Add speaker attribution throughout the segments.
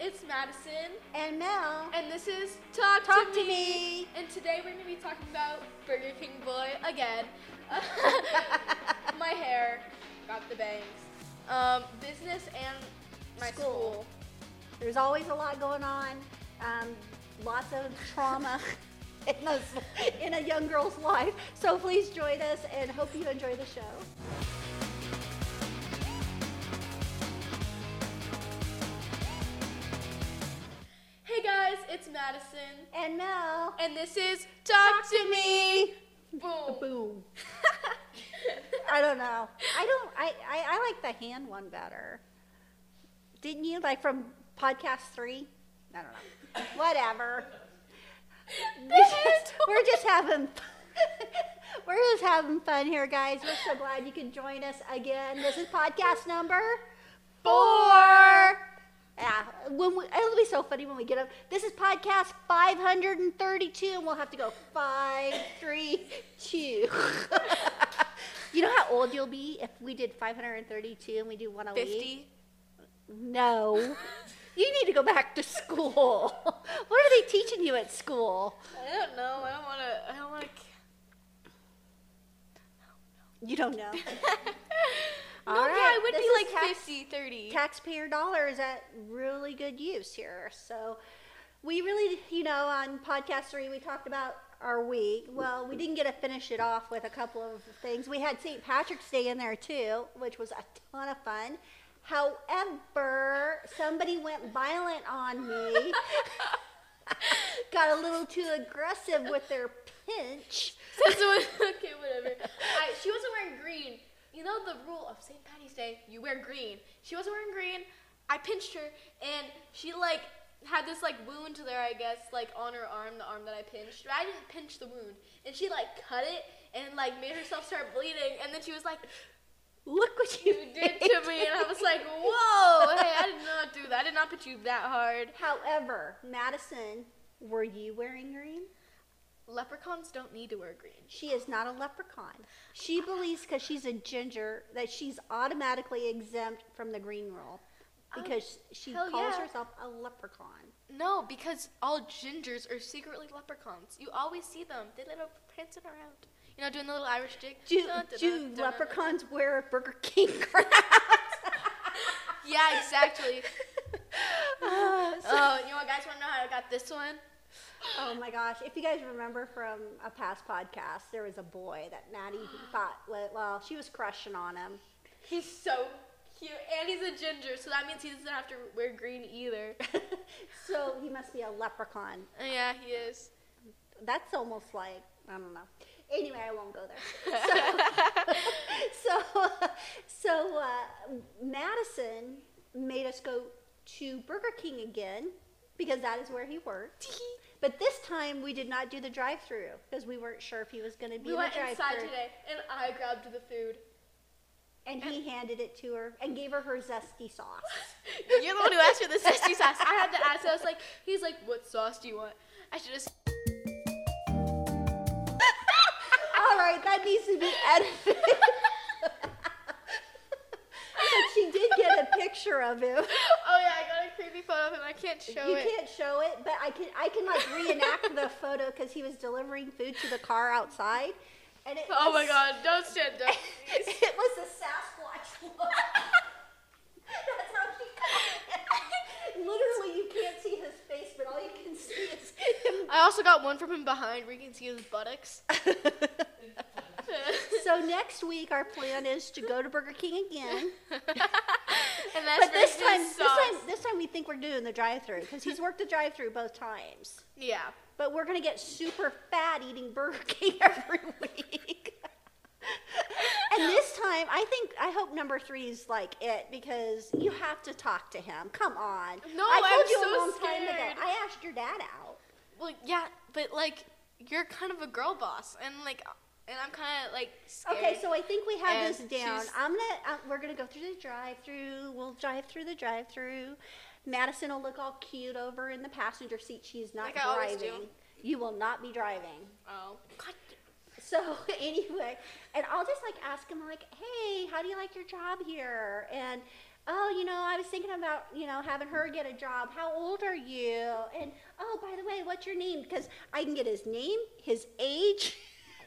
Speaker 1: it's Madison,
Speaker 2: And Mel,
Speaker 1: and this is Talk,
Speaker 2: talk
Speaker 1: to,
Speaker 2: to me.
Speaker 1: And today we're going to be talking about Burger King Boy again. my hair, got the bangs. Um, business and my
Speaker 2: School.
Speaker 1: school.
Speaker 2: There's always a lot going on. Um, lots of trauma in in a young girl's life. So please join us and hope you enjoy the show.
Speaker 1: Madison,
Speaker 2: And Mel,
Speaker 1: and this is Talk, to Me. Boom.
Speaker 2: boom. I don't know. I don't. I, I, I like the hand one better. Didn't you? Like from podcast three? I don't know. Whatever. Just- we're just having. we're just having fun here, guys. We're so glad you can join us again. This is podcast number four. Yeah, when we, it'll be so funny when we get up. This is podcast 532, and we'll have to go five, three, two. you know how old you'll be if we did 532 and we do one a week? No. You need to go back to school. what are they teaching you at school?
Speaker 1: I don't know. I don't want to. I don't want to.
Speaker 2: You don't know.
Speaker 1: no,
Speaker 2: All
Speaker 1: yeah,
Speaker 2: right,
Speaker 1: it would
Speaker 2: this
Speaker 1: be like
Speaker 2: tax-
Speaker 1: 50, 30.
Speaker 2: taxpayer dollars at really good use here. So we really, you know, on podcast three, we talked about our week. Well, we didn't get to finish it off with a couple of things. We had St. Patrick's Day in there too, which was a ton of fun. However, somebody went violent on me. Got a little too aggressive with their pinch.
Speaker 1: Okay, whatever. I, she wasn't wearing green. You know the rule of St. Patty's Day, you wear green. She wasn't wearing green. I pinched her, and she like had this like wound there, I guess, like on her arm, the arm that I pinched. But I didn't pinch the wound, and she like cut it and like made herself start bleeding, and then she was like,
Speaker 2: Look what you,
Speaker 1: "You did to me," and I was like, "Whoa, hey, I did not do that. I did not put you that hard."
Speaker 2: However, Madison, were you wearing green?
Speaker 1: Leprechauns don't need to wear green.
Speaker 2: She is not a leprechaun. She believes because she's a ginger that she's automatically exempt from the green rule because she calls
Speaker 1: yeah.
Speaker 2: herself a leprechaun.
Speaker 1: No, because all gingers are secretly leprechauns. You always see them. They little prancing around. You know, doing the little Irish jig.
Speaker 2: Do,
Speaker 1: Dun, dun,
Speaker 2: do
Speaker 1: dun.
Speaker 2: leprechauns wear a Burger King crown?
Speaker 1: Yeah, exactly.
Speaker 2: Uh, so-
Speaker 1: Oh, you know, guys want to know how I got this one?
Speaker 2: Oh my gosh. If you guys remember from a past podcast, there was a boy that Maddie thought, well, she was crushing on him.
Speaker 1: He's so cute, and he's a ginger, so that means he doesn't have to wear green either.
Speaker 2: so he must be a leprechaun.
Speaker 1: Yeah, he is.
Speaker 2: That's almost like I don't know. Anyway, I won't go there. So, so, so uh, Madison made us go to Burger King again because that is where he worked. But this time we did not do the drive-through because we weren't sure if he was going to be
Speaker 1: We
Speaker 2: in
Speaker 1: went
Speaker 2: the
Speaker 1: inside
Speaker 2: drive-through.
Speaker 1: today, and I grabbed the food.
Speaker 2: And he handed it to her and gave her her zesty sauce.
Speaker 1: You're the one who asked for the zesty sauce. I had to ask. I was like, he's like, what sauce do you want? I should just.
Speaker 2: All right, that needs to be edited. but she did get a picture of him.
Speaker 1: Oh yeah, I got a creepy photo of him. I can't show
Speaker 2: you
Speaker 1: it.
Speaker 2: You can't show it, but I can I can like reenact the photo because he was delivering food to the car outside, and it
Speaker 1: Oh my god, don't stand up.
Speaker 2: it was a Sasquatch look. That's how she got it. Literally, you can't see his face, but all you can see is him.
Speaker 1: I also got one from him behind where you can see his buttocks.
Speaker 2: So next week, our plan is to go to Burger King again.
Speaker 1: and that's
Speaker 2: But this time,
Speaker 1: his
Speaker 2: this time, this time, we think we're doing the drive-through because he's worked the drive-through both times.
Speaker 1: Yeah.
Speaker 2: But we're gonna get super fat eating Burger King every week. and this time, I think I hope number three is like it because you have to talk to him. Come on.
Speaker 1: No,
Speaker 2: I told
Speaker 1: I'm
Speaker 2: you
Speaker 1: so
Speaker 2: a long time ago.
Speaker 1: scared.
Speaker 2: I asked your dad out.
Speaker 1: Well, yeah, but like you're kind of a girl boss, and like, and I'm kind of like scared.
Speaker 2: Okay, so I think we have
Speaker 1: And
Speaker 2: this down. I'm gonna. Uh, we're gonna go through the drive-through. We'll drive through the drive-through. Madison will look all cute over in the passenger seat. She's not
Speaker 1: Like
Speaker 2: driving. You will not be driving.
Speaker 1: oh, God.
Speaker 2: So anyway, and I'll just like ask him like, "Hey, how do you like your job here?" And oh, you know, I was thinking about, you know, having her get a job. How old are you? And oh, by the way, what's your name? Because I can get his name, his age.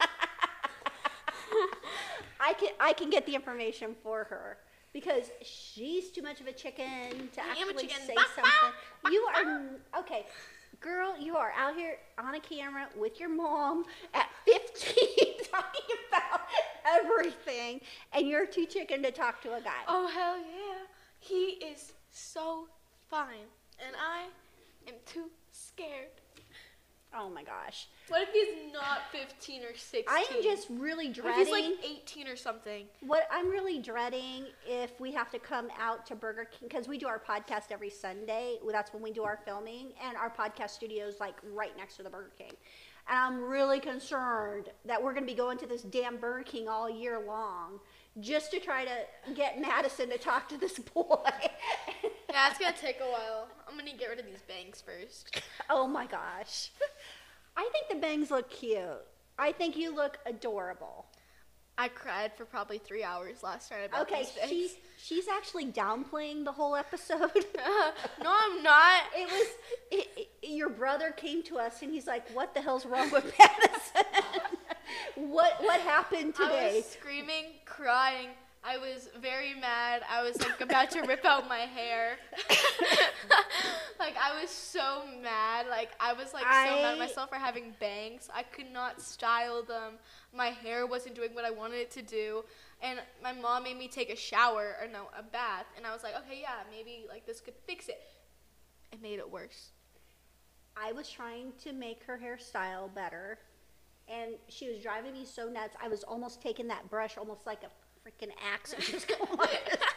Speaker 2: I can I can get the information for her because she's too much of a chicken to actually
Speaker 1: chicken.
Speaker 2: say
Speaker 1: Bah, bah,
Speaker 2: something. You are okay, girl. You are out here on a camera with your mom at 15 talking about everything, and you're too chicken to talk to a guy.
Speaker 1: Oh hell yeah. He is so fine. And I am too scared.
Speaker 2: Oh my gosh.
Speaker 1: What if he's not 15 or 16?
Speaker 2: I am just really
Speaker 1: What if
Speaker 2: dreading.
Speaker 1: he's like 18 or something?
Speaker 2: what I'm really dreading if we have to come out to Burger King because we do our podcast every Sunday. That's when we do our filming, and our podcast studio is like right next to the Burger King. And I'm really concerned that we're going to be going to this damn Burger King all year long just to try to get Madison to talk to this boy.
Speaker 1: Yeah, it's gonna take a while. I'm gonna get rid of these bangs first.
Speaker 2: oh my gosh. I think the bangs look cute. I think you look adorable.
Speaker 1: I cried for probably three hours last night about
Speaker 2: Okay,
Speaker 1: these
Speaker 2: she's she's actually downplaying the whole episode.
Speaker 1: no, I'm not.
Speaker 2: It was it, it- your brother came to us and he's like, "What the hell's wrong with Madison? what what happened today?"
Speaker 1: I
Speaker 2: today?"
Speaker 1: was screaming, crying. I was very mad. I was like about to rip out my hair. like I was so mad. Like I was like so mad at myself for having bangs. I could not style them. My hair wasn't doing what I wanted it to do. And my mom made me take a shower or no, a bath. And I was like, okay, yeah, maybe like this could fix it. It made it worse.
Speaker 2: I was trying to make her hairstyle better, and she was driving me so nuts. I was almost taking that brush, almost like a freaking axe, and just going.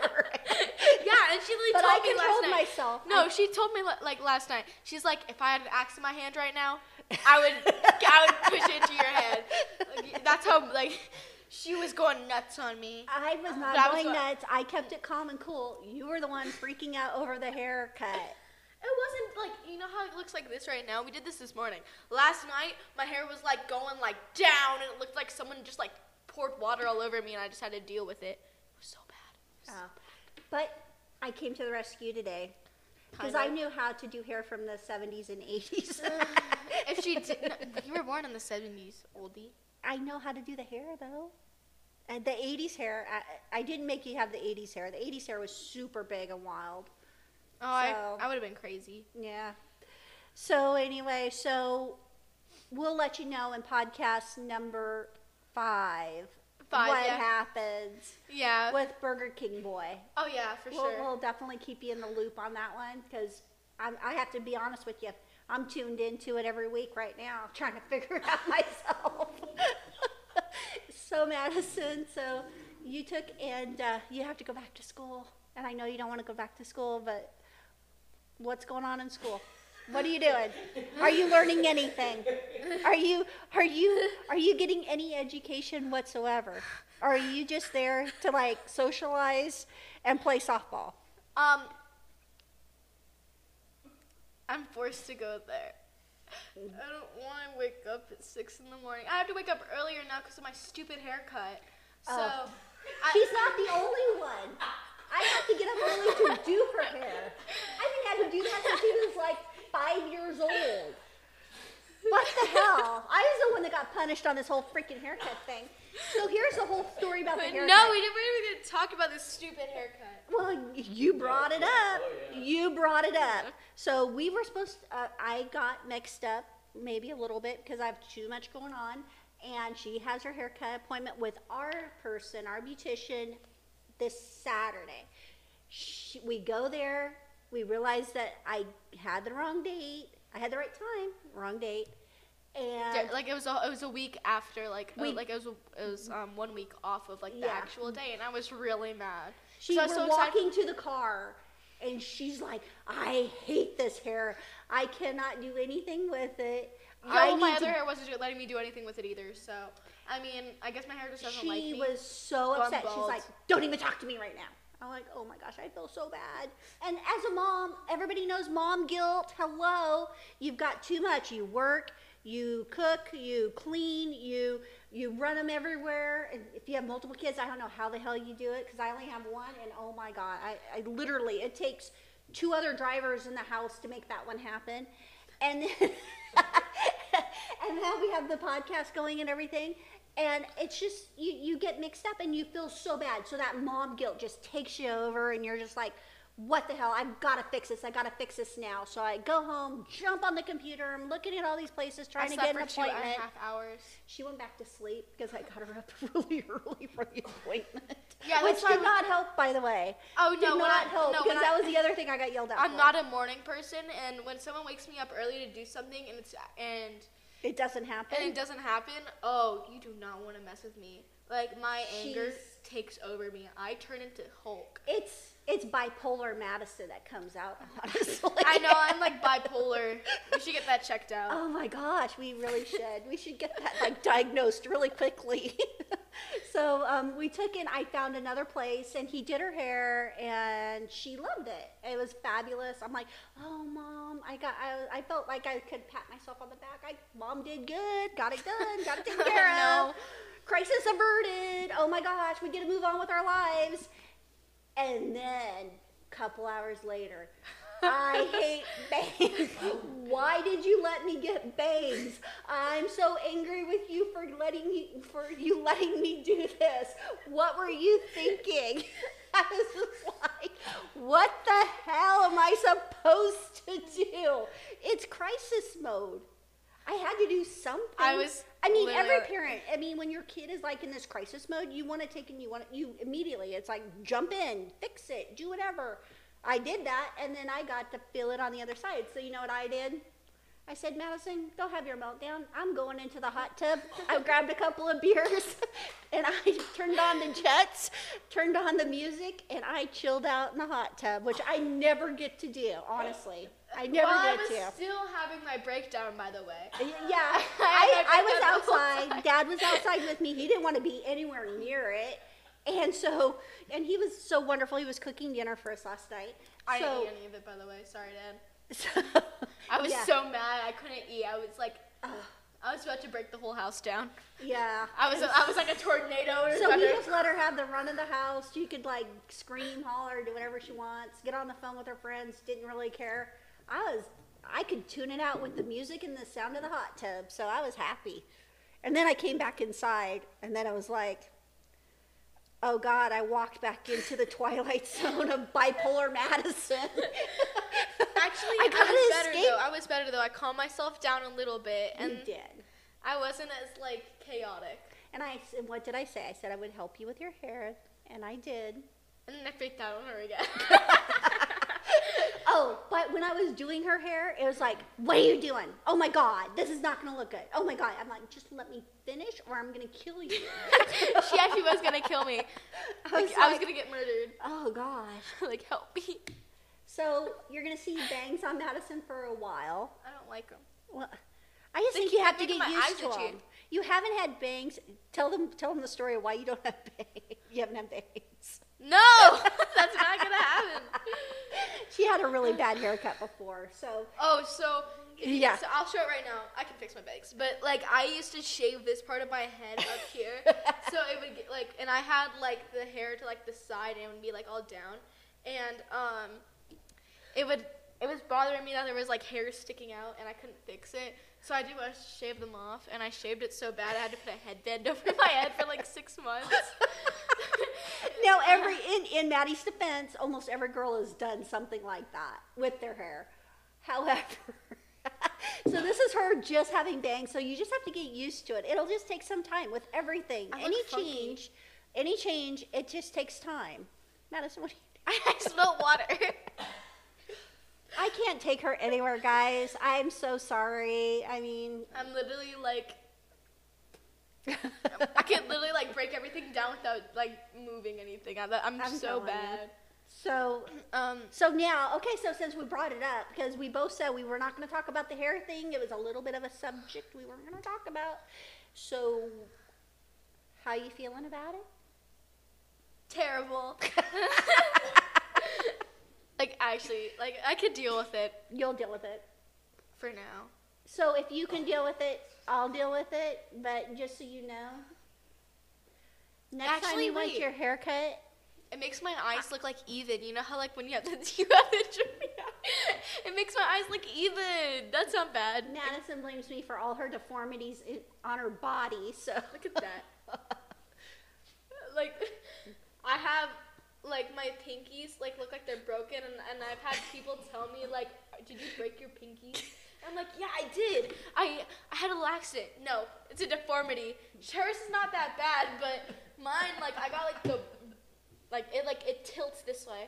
Speaker 1: and she literally
Speaker 2: But
Speaker 1: told
Speaker 2: I
Speaker 1: me last night.
Speaker 2: myself.
Speaker 1: No,
Speaker 2: I-
Speaker 1: she told me like last night. She's like, if I had an axe in my hand right now, I would, I would push it into your head. Like, that's how like she was going nuts on me.
Speaker 2: I was not
Speaker 1: was
Speaker 2: going
Speaker 1: what-
Speaker 2: nuts. I kept it calm and cool. You were the one freaking out over the haircut.
Speaker 1: It wasn't like you know how it looks like this right now. We did this this morning. Last night, my hair was like going like down, and it looked like someone just like poured water all over me, and I just had to deal with it. It was so bad. Was oh. so
Speaker 2: Oh. But I came to the rescue today because I knew how to do hair from the 70s and 80s.
Speaker 1: if she did, no, you were born in the '70s, oldie.
Speaker 2: I know how to do the hair though. And the 80s hair, I, I didn't make you have the 80s hair. The 80s hair was super big and wild.
Speaker 1: Oh, I, I would have been crazy.
Speaker 2: Yeah. So anyway, so we'll let you know in podcast number five,
Speaker 1: Five,
Speaker 2: what
Speaker 1: yeah.
Speaker 2: happens
Speaker 1: Yeah.
Speaker 2: with Burger King Boy.
Speaker 1: Oh yeah, for
Speaker 2: We'll,
Speaker 1: sure.
Speaker 2: we'll definitely keep you in the loop on that one because I have to be honest with you. I'm tuned into it every week right now, trying to figure it out myself. so Madison, so you took and uh, you have to go back to school, and I know you don't want to go back to school, but what's going on in school? What are you doing? Are you learning anything? Are you are you are you getting any education whatsoever? Or are you just there to like socialize and play softball?
Speaker 1: Um, I'm forced to go there. I don't want to wake up at six in the morning. I have to wake up earlier now because of my stupid haircut. So,
Speaker 2: Oh.
Speaker 1: I,
Speaker 2: She's not the only one. I have to get up early to do her hair. I think I would do that since she was like five years old. What the hell? I was the one that got punished on this whole freaking haircut thing. So here's the whole story about the haircut.
Speaker 1: no, we didn't, we didn't even talk about this stupid haircut.
Speaker 2: Well, you brought it up. You brought it up. So we were supposed. uh, I got mixed up maybe a little bit because I have too much going on, and she has her haircut appointment with our person, our beautician, this Saturday. She, we go there. We realized that I had the wrong date. I had the right time, wrong date, and
Speaker 1: Like it was a, it was a week after like uh,
Speaker 2: We-
Speaker 1: like it was it was um one week off of like the
Speaker 2: Yeah.
Speaker 1: actual day, and I was really mad.
Speaker 2: She was
Speaker 1: was so excited-
Speaker 2: walking to the car, and she's like, "I hate this hair. I cannot do anything with it. I
Speaker 1: my other
Speaker 2: to."
Speaker 1: hair wasn't letting me do anything with it either. So, I mean, I guess my hair just doesn't
Speaker 2: She
Speaker 1: like me.
Speaker 2: was so
Speaker 1: So
Speaker 2: upset. She's like, "Don't even talk to me right now." I'm like, "Oh my gosh, I feel so bad." And as a mom, everybody knows mom guilt. Hello, you've got too much. You work, you cook, you clean, you you run them everywhere. And if you have multiple kids, I don't know how the hell you do it because I only have one. And oh my God, I, I literally, it takes two other drivers in the house to make that one happen. And then, and now we have the podcast going and everything. And it's just, you, you get mixed up and you feel so bad. So that mom guilt just takes you over and you're just like, what the hell? I've got to fix this. I got to fix this now. So I go home, jump on the computer. I'm looking at all these places, trying
Speaker 1: I
Speaker 2: to get an
Speaker 1: for and
Speaker 2: appointment.
Speaker 1: a half hours.
Speaker 2: She went back to sleep because I got her up really early for the appointment.
Speaker 1: Yeah,
Speaker 2: which did not help, by the way.
Speaker 1: Oh
Speaker 2: did
Speaker 1: no, when
Speaker 2: not
Speaker 1: I,
Speaker 2: help
Speaker 1: no,
Speaker 2: because
Speaker 1: when
Speaker 2: that was the other thing I got yelled at.
Speaker 1: I'm
Speaker 2: for.
Speaker 1: not a morning person, and when someone wakes me up early to do something and it's and
Speaker 2: It doesn't happen.
Speaker 1: and it doesn't happen, oh, you do not want to mess with me. Like my anger takes over me. I turn into Hulk.
Speaker 2: It's it's bipolar Madison that comes out. Honestly,
Speaker 1: I know I'm like bipolar. We should get that checked out.
Speaker 2: Oh my gosh, we really should. we should get that like diagnosed really quickly. so um, we took in. I found another place, and he did her hair, and she loved it. It was fabulous. I'm like, oh mom, I got. I, I felt like I could pat myself on the back. I mom did good. Got it done. Got it taken care
Speaker 1: No.
Speaker 2: of. Crisis averted. Oh my gosh, we get to move on with our lives. And then, a couple hours later, I hate bangs. Why did you let me get bangs? I'm so angry with you for letting you for you letting me do this. What were you thinking? I was just like, what the hell am I supposed to do? It's crisis mode. I had to do something.
Speaker 1: I was
Speaker 2: I mean, every parent. I mean, when your kid is like in this crisis mode, you want to take and you want you immediately. It's like jump in, fix it, do whatever. I did that, and then I got to feel it on the other side. So you know what I did? I said, Madison, go have your meltdown. I'm going into the hot tub. I grabbed a couple of beers, and I turned on the jets, turned on the music, and I chilled out in the hot tub, which I never get to do. Honestly, I never
Speaker 1: While I was
Speaker 2: to.
Speaker 1: still having my breakdown, by the way.
Speaker 2: Yeah,
Speaker 1: I
Speaker 2: I, I was
Speaker 1: breakdown the whole
Speaker 2: outside. Dad was outside with me. He didn't want to be anywhere near it. And so, and he was so wonderful. He was cooking dinner for us last night.
Speaker 1: I
Speaker 2: so,
Speaker 1: didn't eat any of it, by the way. Sorry, Dad.
Speaker 2: so-
Speaker 1: I was
Speaker 2: yeah.
Speaker 1: so mad. I couldn't eat. I was like, I was about to break the whole house down.
Speaker 2: yeah.
Speaker 1: I was, I was like a tornado or
Speaker 2: So we just let her have the run of the house. She could like scream, holler, do whatever she wants, get on the phone with her friends, didn't really care. I was, I could tune it out with the music and the sound of the hot tub, so I was happy. And then I came back inside, and then I was like, oh God, I walked back into the twilight zone of bipolar Madison.
Speaker 1: Actually,
Speaker 2: I
Speaker 1: I, was better
Speaker 2: escape.
Speaker 1: though. I was better though. I calmed myself down a little bit, and
Speaker 2: you did.
Speaker 1: I wasn't as like chaotic.
Speaker 2: And I, s- what did I say? I said I would help you with your hair, and I did.
Speaker 1: And then I freaked out on her again.
Speaker 2: Oh, but when I was doing her hair, it was like, what are you doing? Oh my God, this is not gonna look good. Oh my God. I'm like, just let me finish or I'm gonna kill you.
Speaker 1: she actually was gonna kill me.
Speaker 2: I
Speaker 1: Like,
Speaker 2: was,
Speaker 1: I was gonna get murdered.
Speaker 2: oh gosh.
Speaker 1: like help me.
Speaker 2: So you're gonna see bangs on Madison for a while.
Speaker 1: I don't like them.
Speaker 2: Well, I just
Speaker 1: They
Speaker 2: think you have to get used to them. You haven't had bangs. Tell them, tell them the story of why you don't have bangs. You haven't had bangs.
Speaker 1: No, that's not gonna happen.
Speaker 2: She had a really bad haircut before, so
Speaker 1: Oh, so
Speaker 2: Yeah.
Speaker 1: So I'll show it right now. I can fix my bangs, but like I used to shave this part of my head up here, so it would get like, and I had like the hair to like the side and it would be like all down, and um, it would it was bothering me that there was like hair sticking out and I couldn't fix it. So I did was shave them off, and I shaved it so bad I had to put a headband over my head for like six months.
Speaker 2: Every in in Maddie's defense, almost every girl has done something like that with their hair. However, so this is her just having bangs. So you just have to get used to it. It'll just take some time with everything.
Speaker 1: I
Speaker 2: Any
Speaker 1: funky.
Speaker 2: change, any change, it just takes time. Madison, what do you
Speaker 1: I smell water.
Speaker 2: I can't take her anywhere, guys. I'm so sorry. I mean,
Speaker 1: I'm literally like. I can't literally like break everything down without like moving anything. I'm, I'm,
Speaker 2: I'm
Speaker 1: so
Speaker 2: you.
Speaker 1: bad.
Speaker 2: so
Speaker 1: Um,
Speaker 2: so now, okay. So since we brought it up, because we both said we were not going to talk about the hair thing, it was a little bit of a subject we weren't going to talk about. So, how you feeling about it?
Speaker 1: terrible. like actually, like I could deal with it
Speaker 2: You'll deal with it.
Speaker 1: for now.
Speaker 2: So if you can deal with it, I'll deal with it. But just so you know, next time
Speaker 1: Actually,
Speaker 2: you want your haircut,
Speaker 1: It makes my eyes look like even. You know how like when you have the you have the it makes my eyes look even. That's not bad.
Speaker 2: Madison blames me for all her deformities in, on her body. So
Speaker 1: Look at that. like I have like my pinkies like look like they're broken and, and I've had people tell me like did you break your pinky? I'm like, yeah, I did. I I had a accident. No, it's a deformity. Hers is not that bad, but mine like I got like the like it like it tilts this way.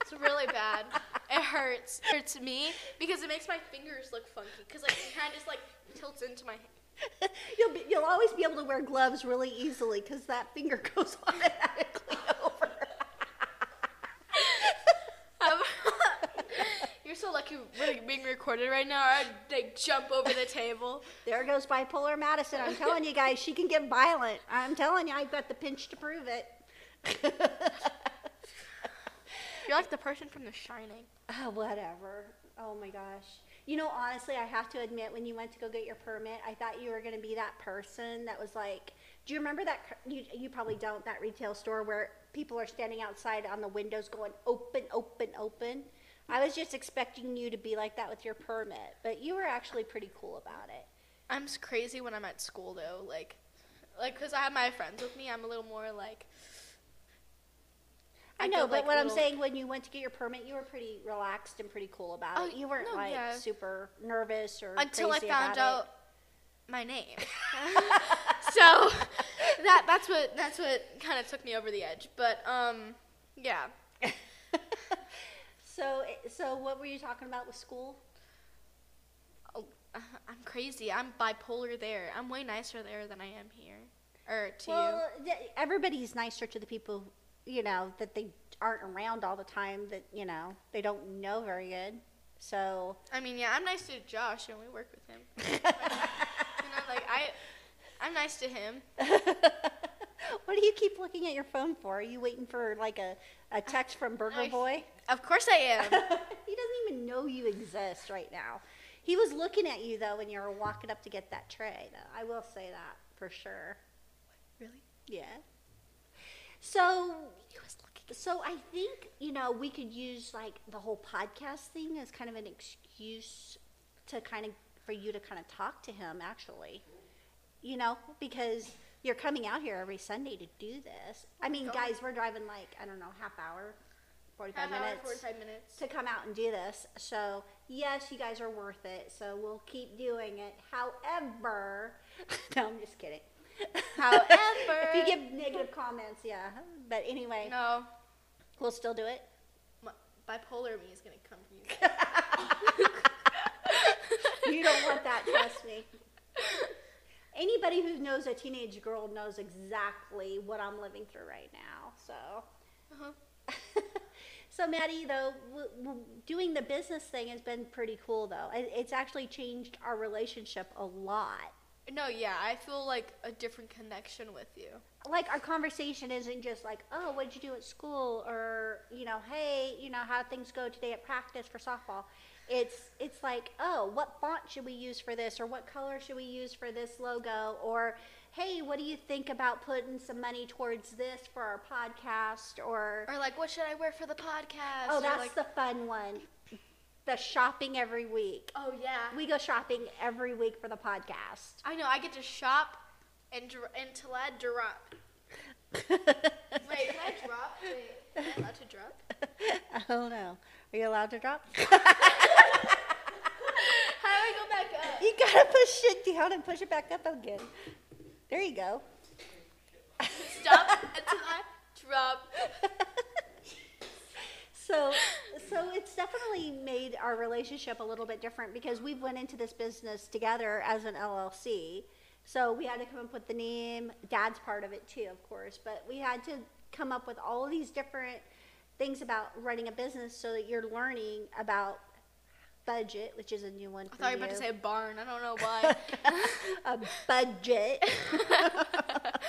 Speaker 1: It's really bad. It hurts. It hurts me because it makes my fingers look funky because like it kind of just like tilts into my
Speaker 2: you'll be, you'll always be able to wear gloves really easily because that finger goes automatically over.
Speaker 1: Um, You're we're being recorded right now. I'd like jump over the table.
Speaker 2: there goes bipolar Madison. I'm telling you guys, she can get violent. I'm telling you, I've got the pinch to prove it.
Speaker 1: You're like the person from The Shining.
Speaker 2: Oh, whatever. Oh my gosh. You know, honestly, I have to admit, when you went to go get your permit, I thought you were going to be that person that was like, do you remember that? You, you probably don't, that retail store where people are standing outside on the windows going open, open, open. I was just expecting you to be like that with your permit, but you were actually pretty cool about it.
Speaker 1: I'm crazy when I'm at school though, like, like because I have my friends with me. I'm a little more like.
Speaker 2: I,
Speaker 1: I
Speaker 2: know, but
Speaker 1: like,
Speaker 2: what I'm saying, when you went to get your permit, you were pretty relaxed and pretty cool about
Speaker 1: Oh,
Speaker 2: it. You weren't
Speaker 1: no,
Speaker 2: like
Speaker 1: yeah.
Speaker 2: super nervous or
Speaker 1: Until I found
Speaker 2: about
Speaker 1: out my name. so that that's what that's what kind of took me over the edge. But um, yeah.
Speaker 2: So, so what were you talking about with school?
Speaker 1: Oh, uh, I'm crazy. I'm bipolar there. I'm way nicer there than I am here, or to you.
Speaker 2: Well, th- everybody's nicer to the people, you know, that they aren't around all the time. That you know they don't know very good. So,
Speaker 1: I mean, yeah, I'm nice to Josh, and we work with him. you know, like I, I'm nice to him.
Speaker 2: what do you keep looking at your phone for? Are you waiting for like a, a text from Burger
Speaker 1: I-
Speaker 2: Boy?
Speaker 1: Of course I am.
Speaker 2: he doesn't even know you exist right now. He was looking at you though when you were walking up to get that tray. Though I will say that for sure.
Speaker 1: really?
Speaker 2: Yeah. So
Speaker 1: He was looking.
Speaker 2: So I think you know we could use like the whole podcast thing as kind of an excuse to kind of for you to kind of talk to him actually, you know, because you're coming out here every Sunday to do this. I mean,
Speaker 1: God.
Speaker 2: guys, we're driving like I don't know half hour, forty five
Speaker 1: Half hour,
Speaker 2: minutes
Speaker 1: 45 minutes.
Speaker 2: to come out and do this. So yes, you guys are worth it. So we'll keep doing it. However, no, I'm just kidding.
Speaker 1: However-
Speaker 2: if you give negative comments, yeah. But anyway,
Speaker 1: No,
Speaker 2: we'll still do it.
Speaker 1: my, bipolar me is gonna come for you.
Speaker 2: You don't want that, trust me. Anybody who knows a teenage girl knows exactly what I'm living through right now. So,
Speaker 1: Uh-huh.
Speaker 2: so Maddie, though, w- w- doing the business thing has been pretty cool. Though It- it's actually changed our relationship a lot.
Speaker 1: No, yeah, I feel like a different connection with you.
Speaker 2: Like our conversation isn't just like, oh, what did you do at school, or you know, hey, you know, how things go today at practice for softball. It's it's like, oh, what font should we use for this, or what color should we use for this logo, or hey, what do you think about putting some money towards this for our podcast, or
Speaker 1: Or like, what should I wear for the podcast?
Speaker 2: oh, that's
Speaker 1: like,
Speaker 2: the fun one, the shopping every week.
Speaker 1: Oh yeah.
Speaker 2: We go shopping every week for the podcast.
Speaker 1: I know. I get to shop and to let drop. Wait, can I drop? Wait, am I allowed to drop?
Speaker 2: I don't know. Are you allowed to drop?
Speaker 1: How do I go back up?
Speaker 2: You gotta push it down and push it back up again. There you go.
Speaker 1: Stop until I drop.
Speaker 2: So, so it's definitely made our relationship a little bit different because we've went into this business together as an LLC. So we had to come up with the name. Dad's part of it too, of course, but we had to come up with all of these different things about running a business so that you're learning about budget, which is a new one
Speaker 1: I thought you were about to say barn. I don't know why.
Speaker 2: a budget.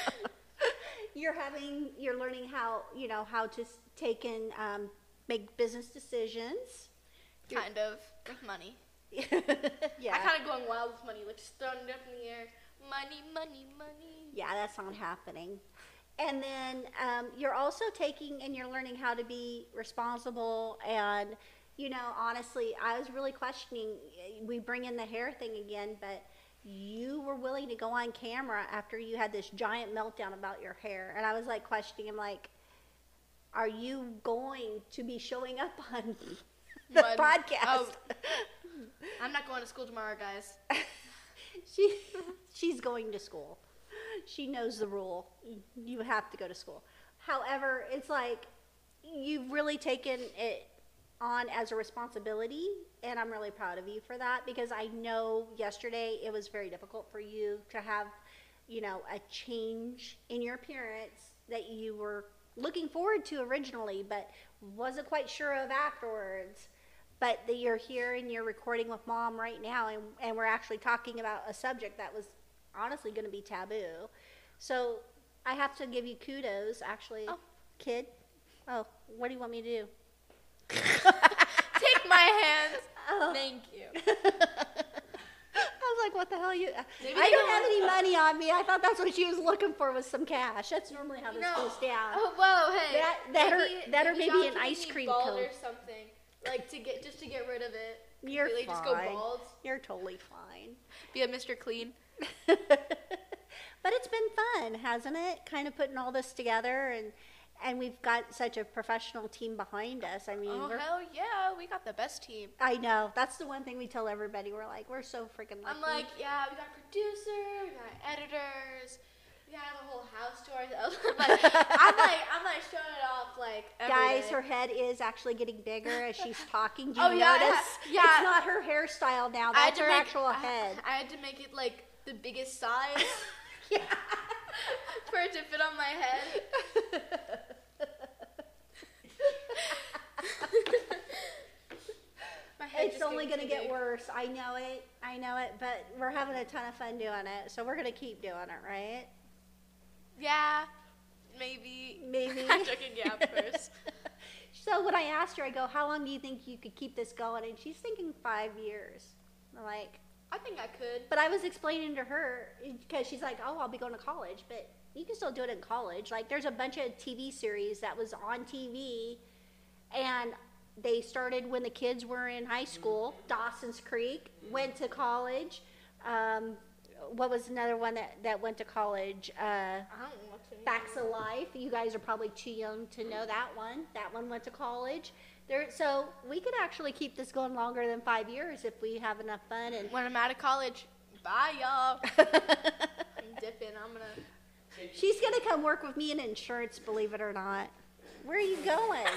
Speaker 2: you're having, you're learning how, you know, how to take and um, make business decisions.
Speaker 1: kind of with money.
Speaker 2: yeah.
Speaker 1: I kind of going wild with money, like just throwing it up in the air. Money, money, money.
Speaker 2: Yeah, that's not happening. And then um, you're also taking and you're learning how to be responsible. And, you know, honestly, I was really questioning. We bring in the hair thing again, but you were willing to go on camera after you had this giant meltdown about your hair. And I was like questioning him, like, are you going to be showing up on the podcast?
Speaker 1: Oh. I'm not going to school tomorrow, guys.
Speaker 2: she she's going to school. She knows the rule. You have to go to school. However, it's like you've really taken it on as a responsibility and I'm really proud of you for that because I know yesterday it was very difficult for you to have, you know, a change in your appearance that you were looking forward to originally but wasn't quite sure of afterwards but that you're here and you're recording with mom right now and, and we're actually talking about a subject that was honestly going to be taboo so i have to give you kudos actually
Speaker 1: Oh.
Speaker 2: kid oh what do you want me to do
Speaker 1: Take my hands.
Speaker 2: oh.
Speaker 1: Thank you.
Speaker 2: I was like, "What the hell? You?
Speaker 1: Maybe
Speaker 2: I don't have any money on me. I thought that's what she was looking for was some cash. That's normally how this
Speaker 1: No.
Speaker 2: goes down.
Speaker 1: Oh, whoa, hey.
Speaker 2: That- that or- that or maybe an ice cream cone.
Speaker 1: or something, like to get just to get rid of it.
Speaker 2: You're fine.
Speaker 1: Just go bald.
Speaker 2: You're totally fine.
Speaker 1: Be a Mr. Clean.
Speaker 2: but it's been fun, hasn't it? Kind of putting all this together, and and we've got such a professional team behind us. I mean,
Speaker 1: Oh hell yeah, we got the best team.
Speaker 2: I know that's the one thing we tell everybody. We're like, we're so freaking lucky.
Speaker 1: I'm like, yeah, we got producer, we got editors, we got the whole house to ourselves. but I'm like, I'm like showing it off like every
Speaker 2: Guys,
Speaker 1: day.
Speaker 2: her head is actually getting bigger as she's talking. Do oh, you
Speaker 1: Oh, yeah,
Speaker 2: notice?
Speaker 1: yeah.
Speaker 2: It's not her hairstyle now. That's her
Speaker 1: make-
Speaker 2: actual
Speaker 1: I-
Speaker 2: head.
Speaker 1: I had to make it like the biggest size
Speaker 2: yeah.
Speaker 1: for it to fit on my head. my head
Speaker 2: It's only going to get
Speaker 1: big.
Speaker 2: worse. I know it. I know it. But we're having a ton of fun doing it. So we're going to keep doing it, right?
Speaker 1: Yeah, maybe.
Speaker 2: Maybe.
Speaker 1: I'm joking. Yeah, of course.
Speaker 2: So when I asked her, I go, "How long do you think you could keep this going?" And she's thinking five years. I'm like,
Speaker 1: I think I could.
Speaker 2: but I was explaining to her because she's like, "Oh, I'll be going to college," but you can still do it in college. Like, there's a bunch of TV series that was on TV, and they started when the kids were in high school. Dawson's Creek went to college. Um, what was another one that, that went to college? Uh,
Speaker 1: I don't watch.
Speaker 2: Facts of Life. You guys are probably too young to know that one. That one went to college. There, so we could actually keep this going longer than five years if we have enough fun. And
Speaker 1: When I'm out of college, bye y'all. I'm dipping. I'm gonna.
Speaker 2: she's gonna come work with me in insurance. Believe it or not. Where are you going?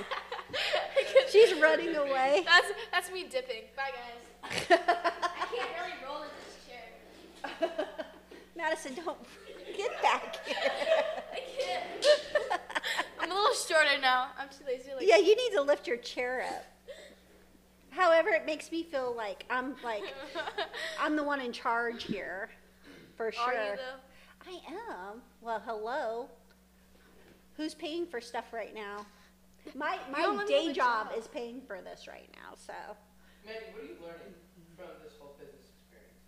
Speaker 2: She's running away.
Speaker 1: That's that's me dipping. Bye guys. I can't really roll in this chair.
Speaker 2: Madison, don't get back here.
Speaker 1: I can't. I'm a little shorter now. I'm too lazy. to, Like,
Speaker 2: Yeah, you need to lift your chair up. However, it makes me feel like I'm like I'm the one in charge here, for sure.
Speaker 1: Are you though?
Speaker 2: I am. Well, hello. Who's paying for stuff right now? My my
Speaker 1: let
Speaker 2: day job
Speaker 1: job.
Speaker 2: is paying for this right now. So
Speaker 3: Maddie, what are you learning from this whole business experience?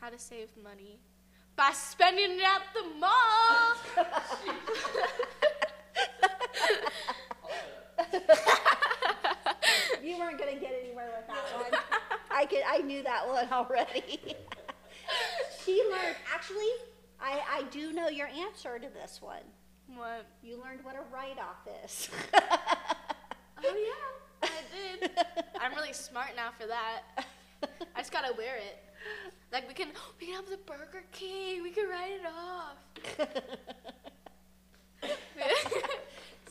Speaker 1: How to save money by spending it at the mall.
Speaker 2: you weren't gonna get anywhere with that one. I could. I knew that one already. she learned. Actually, I I do know your answer to this one.
Speaker 1: what?
Speaker 2: You learned what a write off is.
Speaker 1: Oh yeah, I did. I'm really smart now for that. I just gotta wear it. Like we can, we can have the Burger King. We can write it off.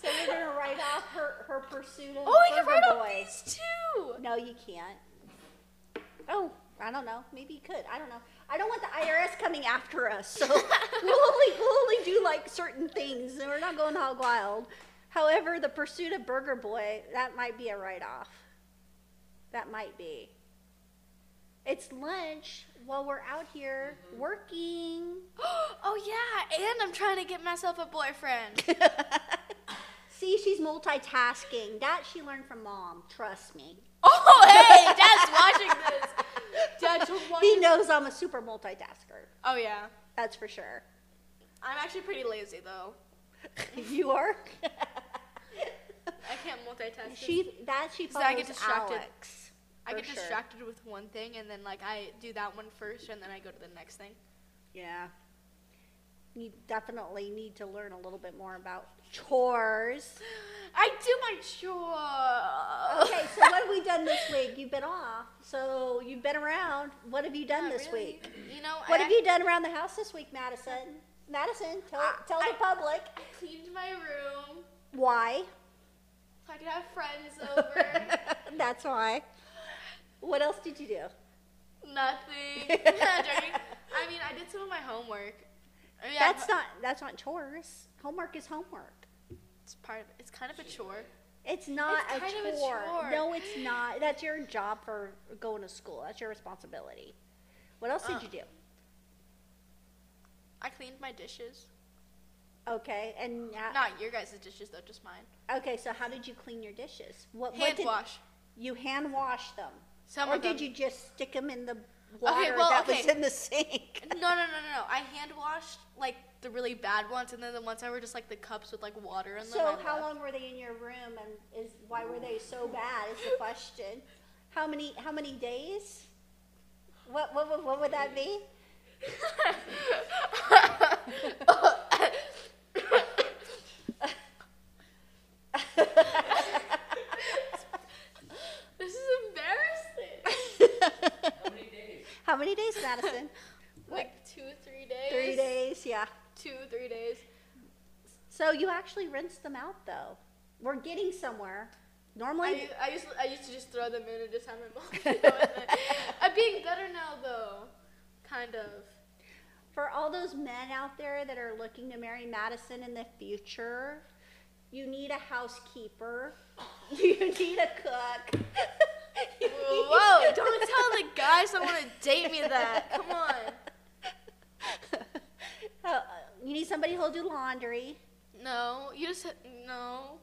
Speaker 2: so you're gonna write off her her pursuit of
Speaker 1: oh, we can
Speaker 2: Burger
Speaker 1: write off
Speaker 2: Boy.
Speaker 1: these too.
Speaker 2: No, you can't. Oh, I don't know. Maybe you could. I don't know. I don't want the IRS coming after us, so we'll only we'll only do like certain things, and we're not going hog wild. However, the pursuit of Burger Boy that might be a write off. That might be. It's lunch while we're out here mm-hmm. working.
Speaker 1: oh yeah, and I'm trying to get myself a boyfriend.
Speaker 2: See, she's multitasking. That she learned from mom. Trust me.
Speaker 1: Oh hey, Dad's watching this. Dad's watching.
Speaker 2: He knows I'm a super multitasker.
Speaker 1: Oh yeah.
Speaker 2: That's for sure.
Speaker 1: I'm actually pretty lazy though.
Speaker 2: you are.
Speaker 1: I can't multitask.
Speaker 2: she that she
Speaker 1: So I
Speaker 2: follows
Speaker 1: get distracted.
Speaker 2: Alex.
Speaker 1: I get
Speaker 2: sure.
Speaker 1: distracted with one thing and then like I do that one first and then I go to the next thing.
Speaker 2: Yeah. You definitely need to learn a little bit more about chores.
Speaker 1: I do my chores.
Speaker 2: Okay, so what have we done this week? You've been off, so you've been around. What have you done
Speaker 1: Not
Speaker 2: this
Speaker 1: really.
Speaker 2: week?
Speaker 1: You know,
Speaker 2: What
Speaker 1: I,
Speaker 2: have you done around the house this week, Madison? Madison, tell,
Speaker 1: I-
Speaker 2: tell the
Speaker 1: I-
Speaker 2: public
Speaker 1: I cleaned my room
Speaker 2: why.
Speaker 1: so I could have friends over.
Speaker 2: That's why. What else did you do?
Speaker 1: Nothing. I mean, I did some of my homework. I mean,
Speaker 2: That's not that's not chores. Homework is homework.
Speaker 1: It's part of. It's kind of a chore.
Speaker 2: It's not
Speaker 1: It's
Speaker 2: a,
Speaker 1: of a
Speaker 2: chore.
Speaker 1: chore.
Speaker 2: No, it's not. That's your job for going to school. That's your responsibility. What else did
Speaker 1: Uh.
Speaker 2: you do?
Speaker 1: I cleaned my dishes.
Speaker 2: Okay, and uh,
Speaker 1: Not your guys' dishes though, just mine.
Speaker 2: okay. So how did you clean your dishes? What, what
Speaker 1: Hand
Speaker 2: did
Speaker 1: wash.
Speaker 2: you hand wash them,
Speaker 1: Some
Speaker 2: or did
Speaker 1: them.
Speaker 2: you just stick them in the water
Speaker 1: well,
Speaker 2: that was
Speaker 1: okay.
Speaker 2: in the sink?
Speaker 1: No, no, no, no, no. I hand washed like the really bad ones, and then the ones that were just like the cups with like water in them.
Speaker 2: So how long were they in your room, and is why were they so bad? Is the question. How many how many days? What what what, what would that be?
Speaker 1: this is embarrassing.
Speaker 3: How many days?
Speaker 2: How many days, Madison?
Speaker 1: like two, three days.
Speaker 2: Three days, yeah.
Speaker 1: Two, three days.
Speaker 2: So you actually rinse them out, though. We're getting somewhere.
Speaker 1: I,
Speaker 2: Normally,
Speaker 1: u- I used I used to just throw them in and just have my mom. I'm being better now though, kind of.
Speaker 2: for all those men out there that are looking to marry Madison in the future, you need a housekeeper. You need a cook.
Speaker 1: Whoa! Don't tell the guys that want to date me that. Come on.
Speaker 2: Uh, you need somebody who'll do laundry.
Speaker 1: No, you just no.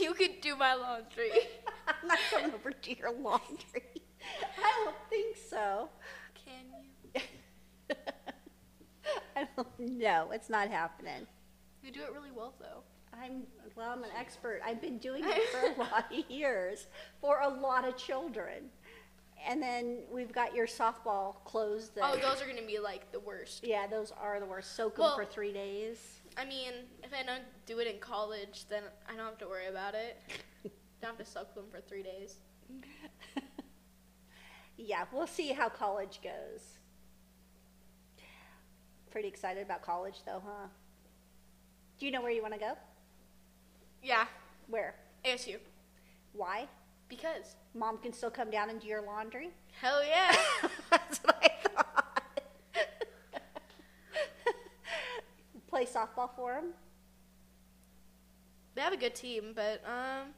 Speaker 1: You could do my laundry.
Speaker 2: I'm not coming over to your laundry. I don't think so.
Speaker 1: Can you?
Speaker 2: I don't, no, it's not happening.
Speaker 1: You do it really well though.
Speaker 2: I'm well. I'm an expert. I've been doing it for a lot of years for a lot of children. And then we've got your softball clothes. That,
Speaker 1: Oh, those are gonna be like the worst.
Speaker 2: yeah, those are the worst. Soak them
Speaker 1: Well-
Speaker 2: for three days.
Speaker 1: I mean, if I don't do it in college, then I don't have to worry about it. Don't have to soak them for three days.
Speaker 2: Yeah, we'll see how college goes. Pretty excited about college, though, huh? Do you know where you want to go?
Speaker 1: Yeah,
Speaker 2: Where?
Speaker 1: ASU.
Speaker 2: Why?
Speaker 1: Because
Speaker 2: Mom can still come down and do your laundry?
Speaker 1: hell yeah.
Speaker 2: That's what I thought. Play softball for them?
Speaker 1: they have a good team, but um,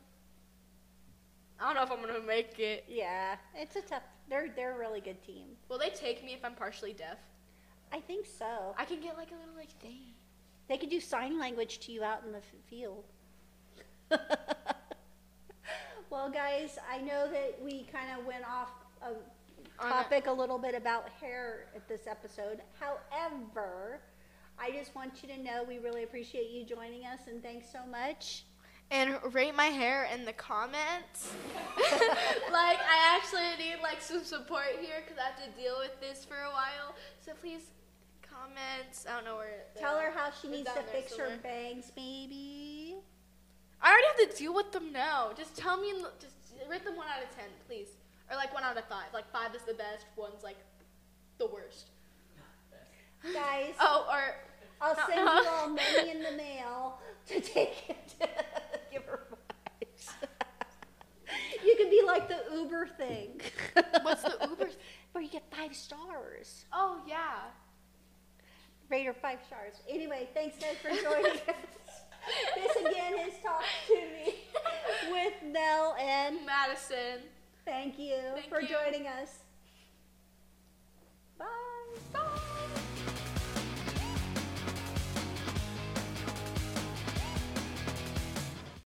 Speaker 1: I don't know if I'm gonna make it.
Speaker 2: Yeah, it's a tough. They're they're a really good team.
Speaker 1: Will they take me if I'm partially deaf?
Speaker 2: I think so.
Speaker 1: I can get like a little like thing.
Speaker 2: They could do sign language to you out in the f- field. well, guys, I know that we kind of went off of
Speaker 1: a-
Speaker 2: topic a little bit about hair at this episode. However, I just want you to know we really appreciate you joining us and thanks so much.
Speaker 1: and rate my hair in the comments. like I actually need like some support here because I have to deal with this for a while. So please comments. I don't know where.
Speaker 2: Tell her how she needs to fix her bangs, maybe.
Speaker 1: I already have to deal with them now. Just tell me. Just rate them one out of ten, please, or like one out of five. Like five is the best. One's like the worst.
Speaker 2: Guys,
Speaker 1: Oh, or
Speaker 2: I'll
Speaker 1: no,
Speaker 2: send you all money in the mail to take it to give her vibes. you could be like the Uber thing.
Speaker 1: What's the Uber th-
Speaker 2: Where you get five stars.
Speaker 1: oh yeah.
Speaker 2: Rate her five stars. Anyway, thanks guys for joining us. This again is Talk to Me with Nell and
Speaker 1: Madison.
Speaker 2: thank you
Speaker 1: Thank
Speaker 2: for
Speaker 1: you.
Speaker 2: joining us. Bye.
Speaker 1: Bye.